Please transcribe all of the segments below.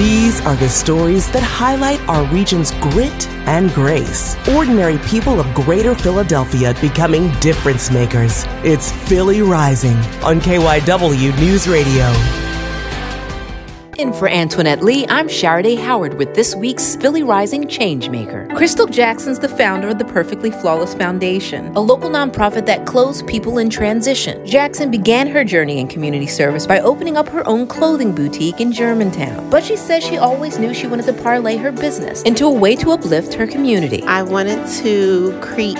These are the stories that highlight our region's grit and grace. Ordinary people of greater Philadelphia becoming difference makers. It's Philly Rising on KYW News Radio. In for Antoinette Lee, I'm Sharaday Howard with this week's Philly Rising Changemaker. Crystal Jackson's the founder of the Perfectly Flawless Foundation, a local nonprofit that clothes people in transition. Jackson began her journey in community service by opening up her own clothing boutique in Germantown. But she says she always knew she wanted to parlay her business into a way to uplift her community. I wanted to create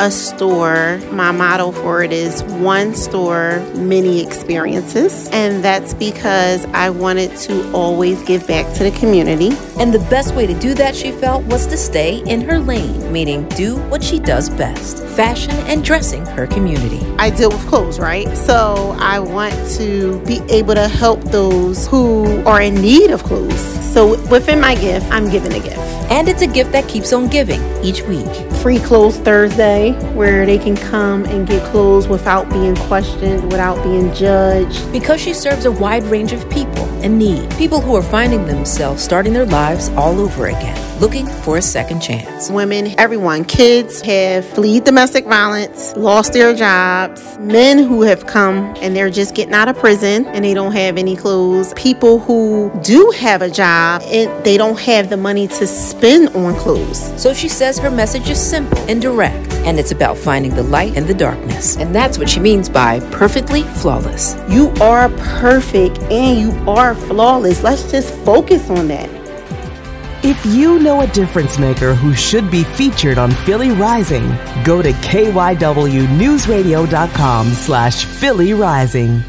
a store. My motto for it is one store, many experiences. And that's because I wanted to always give back to the community. And the best way to do that, she felt, was to stay in her lane, meaning do what she does best fashion and dressing her community. I deal with clothes, right? So I want to be able to help those who are in need of clothes. So within my gift, I'm giving a gift. And it's a gift that keeps on giving each week. Free Clothes Thursday, where they can come and get clothes without being questioned, without being judged. Because she serves a wide range of people in need, people who are finding themselves starting their lives all over again, looking for a second chance. Women, everyone, kids have fled domestic violence, lost their jobs, men who have come and they're just getting out of prison and they don't have any clothes, people who do have a job and they don't have the money to spend on clothes. So she says her message is simple and direct, and it's about finding the light in the darkness. And that's what she means by perfectly flawless. You are perfect and you are flawless. Let's just focus on that. If you know a difference maker who should be featured on Philly Rising, go to kywnewsradio.com slash Philly Rising.